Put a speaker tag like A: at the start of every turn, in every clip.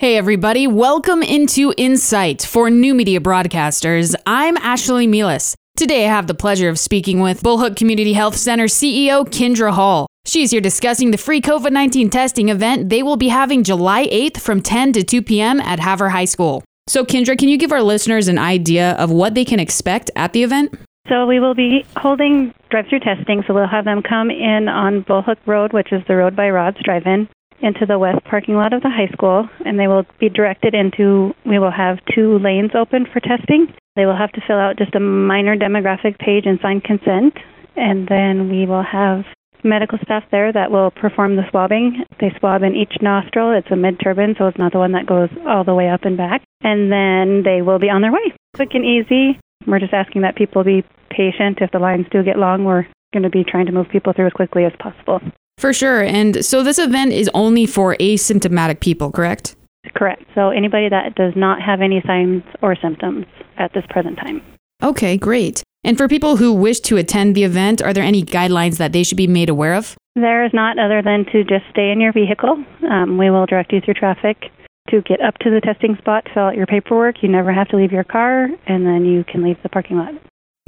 A: Hey, everybody, welcome into Insight for New Media Broadcasters. I'm Ashley Milas. Today, I have the pleasure of speaking with Bullhook Community Health Center CEO Kendra Hall. She's here discussing the free COVID 19 testing event they will be having July 8th from 10 to 2 p.m. at Havre High School. So, Kendra, can you give our listeners an idea of what they can expect at the event?
B: So we will be holding drive-through testing. So we'll have them come in on Bullhook Road, which is the road by Rod's Drive-In, into the west parking lot of the high school, and they will be directed into. We will have two lanes open for testing. They will have to fill out just a minor demographic page and sign consent, and then we will have medical staff there that will perform the swabbing. They swab in each nostril. It's a mid turbinate, so it's not the one that goes all the way up and back. And then they will be on their way. Quick and easy. We're just asking that people be patient. If the lines do get long, we're going to be trying to move people through as quickly as possible.
A: For sure. And so this event is only for asymptomatic people, correct?
B: Correct. So anybody that does not have any signs or symptoms at this present time.
A: Okay, great. And for people who wish to attend the event, are there any guidelines that they should be made aware of?
B: There is not, other than to just stay in your vehicle. Um, we will direct you through traffic to get up to the testing spot, fill out your paperwork. You never have to leave your car, and then you can leave the parking lot.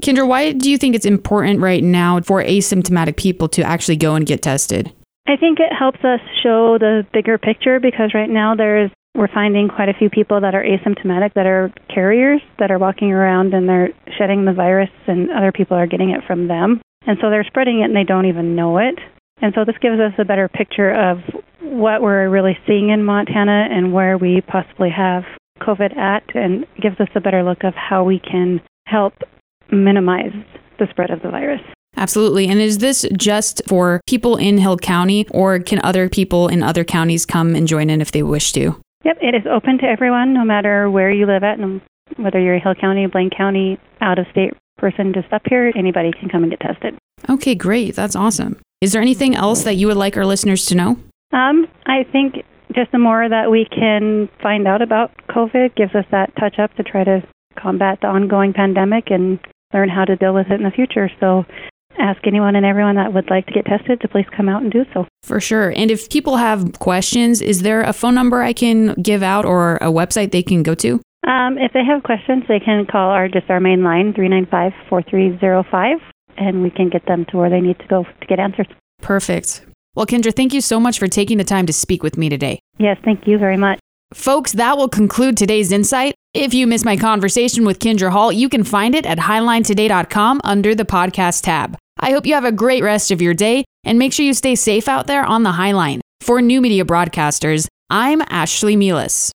A: Kendra, why do you think it's important right now for asymptomatic people to actually go and get tested?
B: I think it helps us show the bigger picture because right now there's we're finding quite a few people that are asymptomatic that are carriers that are walking around and they're shedding the virus and other people are getting it from them. And so they're spreading it and they don't even know it. And so this gives us a better picture of what we're really seeing in Montana and where we possibly have COVID at and gives us a better look of how we can help minimize the spread of the virus.
A: Absolutely. And is this just for people in Hill County, or can other people in other counties come and join in if they wish to?
B: Yep, it is open to everyone, no matter where you live at, and whether you're a Hill County, Blaine County, out of state person just up here, anybody can come and get tested.
A: Okay, great. That's awesome. Is there anything else that you would like our listeners to know?
B: Um, I think just the more that we can find out about COVID gives us that touch up to try to combat the ongoing pandemic and learn how to deal with it in the future. So ask anyone and everyone that would like to get tested to please come out and do so.
A: For sure. And if people have questions, is there a phone number I can give out or a website they can go to?
B: Um, if they have questions, they can call our just our main line, 395 4305, and we can get them to where they need to go to get answers.
A: Perfect. Well, Kendra, thank you so much for taking the time to speak with me today.
B: Yes, thank you very much.
A: Folks, that will conclude today's insight. If you missed my conversation with Kendra Hall, you can find it at highlinetoday.com under the podcast tab. I hope you have a great rest of your day and make sure you stay safe out there on the Highline. For New Media Broadcasters, I'm Ashley Milas.